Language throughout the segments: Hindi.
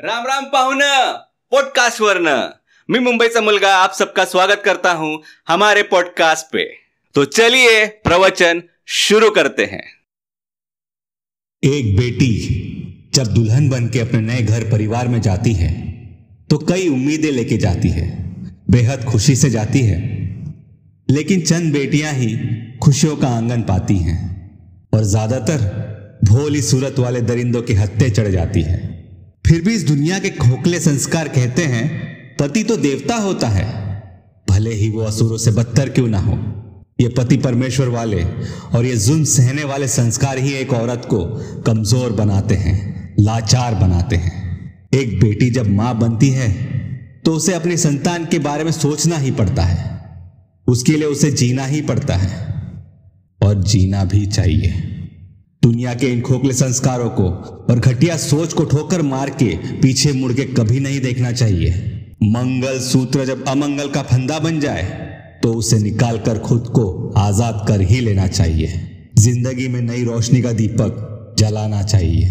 राम राम पाहुन पॉडकास्ट वरन. मी मुंबईचा मुलगा, आप सबका स्वागत करता हूँ हमारे पॉडकास्ट पे. तो चलिए प्रवचन शुरू करते हैं. एक बेटी जब दुल्हन बन के अपने नए घर परिवार में जाती है तो कई उम्मीदें लेके जाती है, बेहद खुशी से जाती है. लेकिन चंद बेटियाँ ही खुशियों का आँगन पाती हैं और ज़्यादातर भोली सूरत वाले दरिंदों के हत्ते चढ़ जाती है. फिर भी इस दुनिया के खोखले संस्कार कहते हैं, पति तो देवता होता है। भले ही वो असुरों से बदतर क्यों ना हो। ये पति परमेश्वर वाले और ये जुल्म सहने वाले संस्कार ही एक औरत को कमज़ोर बनाते हैं, लाचार बनाते हैं। एक बेटी जब माँ बनती है तो उसे अपनी संतान के बारे में सोचना ही पड़ता है। उसके लिए उसे जीना ही पड़ता है। और जीना भी चाहिए। दुनिया के इन खोखले संस्कारों को और घटिया सोच को ठोकर मार के पीछे मुड़ के कभी नहीं देखना चाहिए। मंगल सूत्र जब अमंगल का फंदा बन जाए तो उसे निकाल कर खुद को आज़ाद कर ही लेना चाहिए। ज़िंदगी में नई रोशनी का दीपक जलाना चाहिए,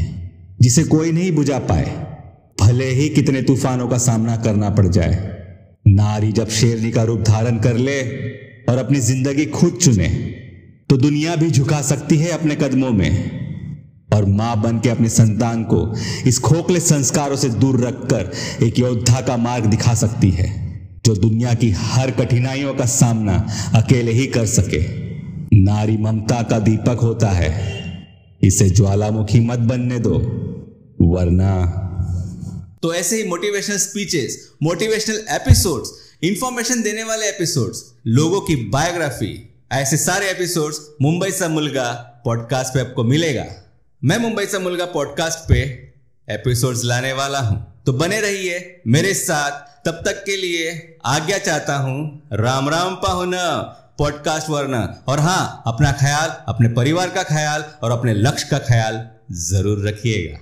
जिसे कोई नहीं बुझा पाए। भले ही कितने तूफानों का सामना करना पड़ जाए। नारी जब शेरनी का रूप धारण कर ले और अपनी ज़िंदगी खुद चुने तो दुनिया भी झुका सकती है अपने कदमों में और माँ बन के अपने संतान को इस खोखले संस्कारों से दूर रखकर एक योद्धा का मार्ग दिखा सकती है, जो दुनिया की हर कठिनाइयों का सामना अकेले ही कर सके। नारी ममता का दीपक होता है। इसे ज्वालामुखी मत बनने दो, वरना। तो ऐसे ही motivational speeches motivational episodes information देने वाले एपिसोड्स लोगों की बायोग्राफी ऐसे सारे एपिसोड्स मुंबई सा मुलगा पॉडकास्ट पे आपको मिलेगा। मैं मुंबई सा मुलगा पॉडकास्ट पे एपिसोड्स लाने वाला हूँ। तो बने रहिए मेरे साथ। तब तक के लिए आज्ञा चाहता हूँ, राम राम पाहुन पॉडकास्ट वरना। और हाँ अपना ख्याल, अपने परिवार का ख्याल और अपने लक्ष्य का ख्याल ज़रूर रखिएगा।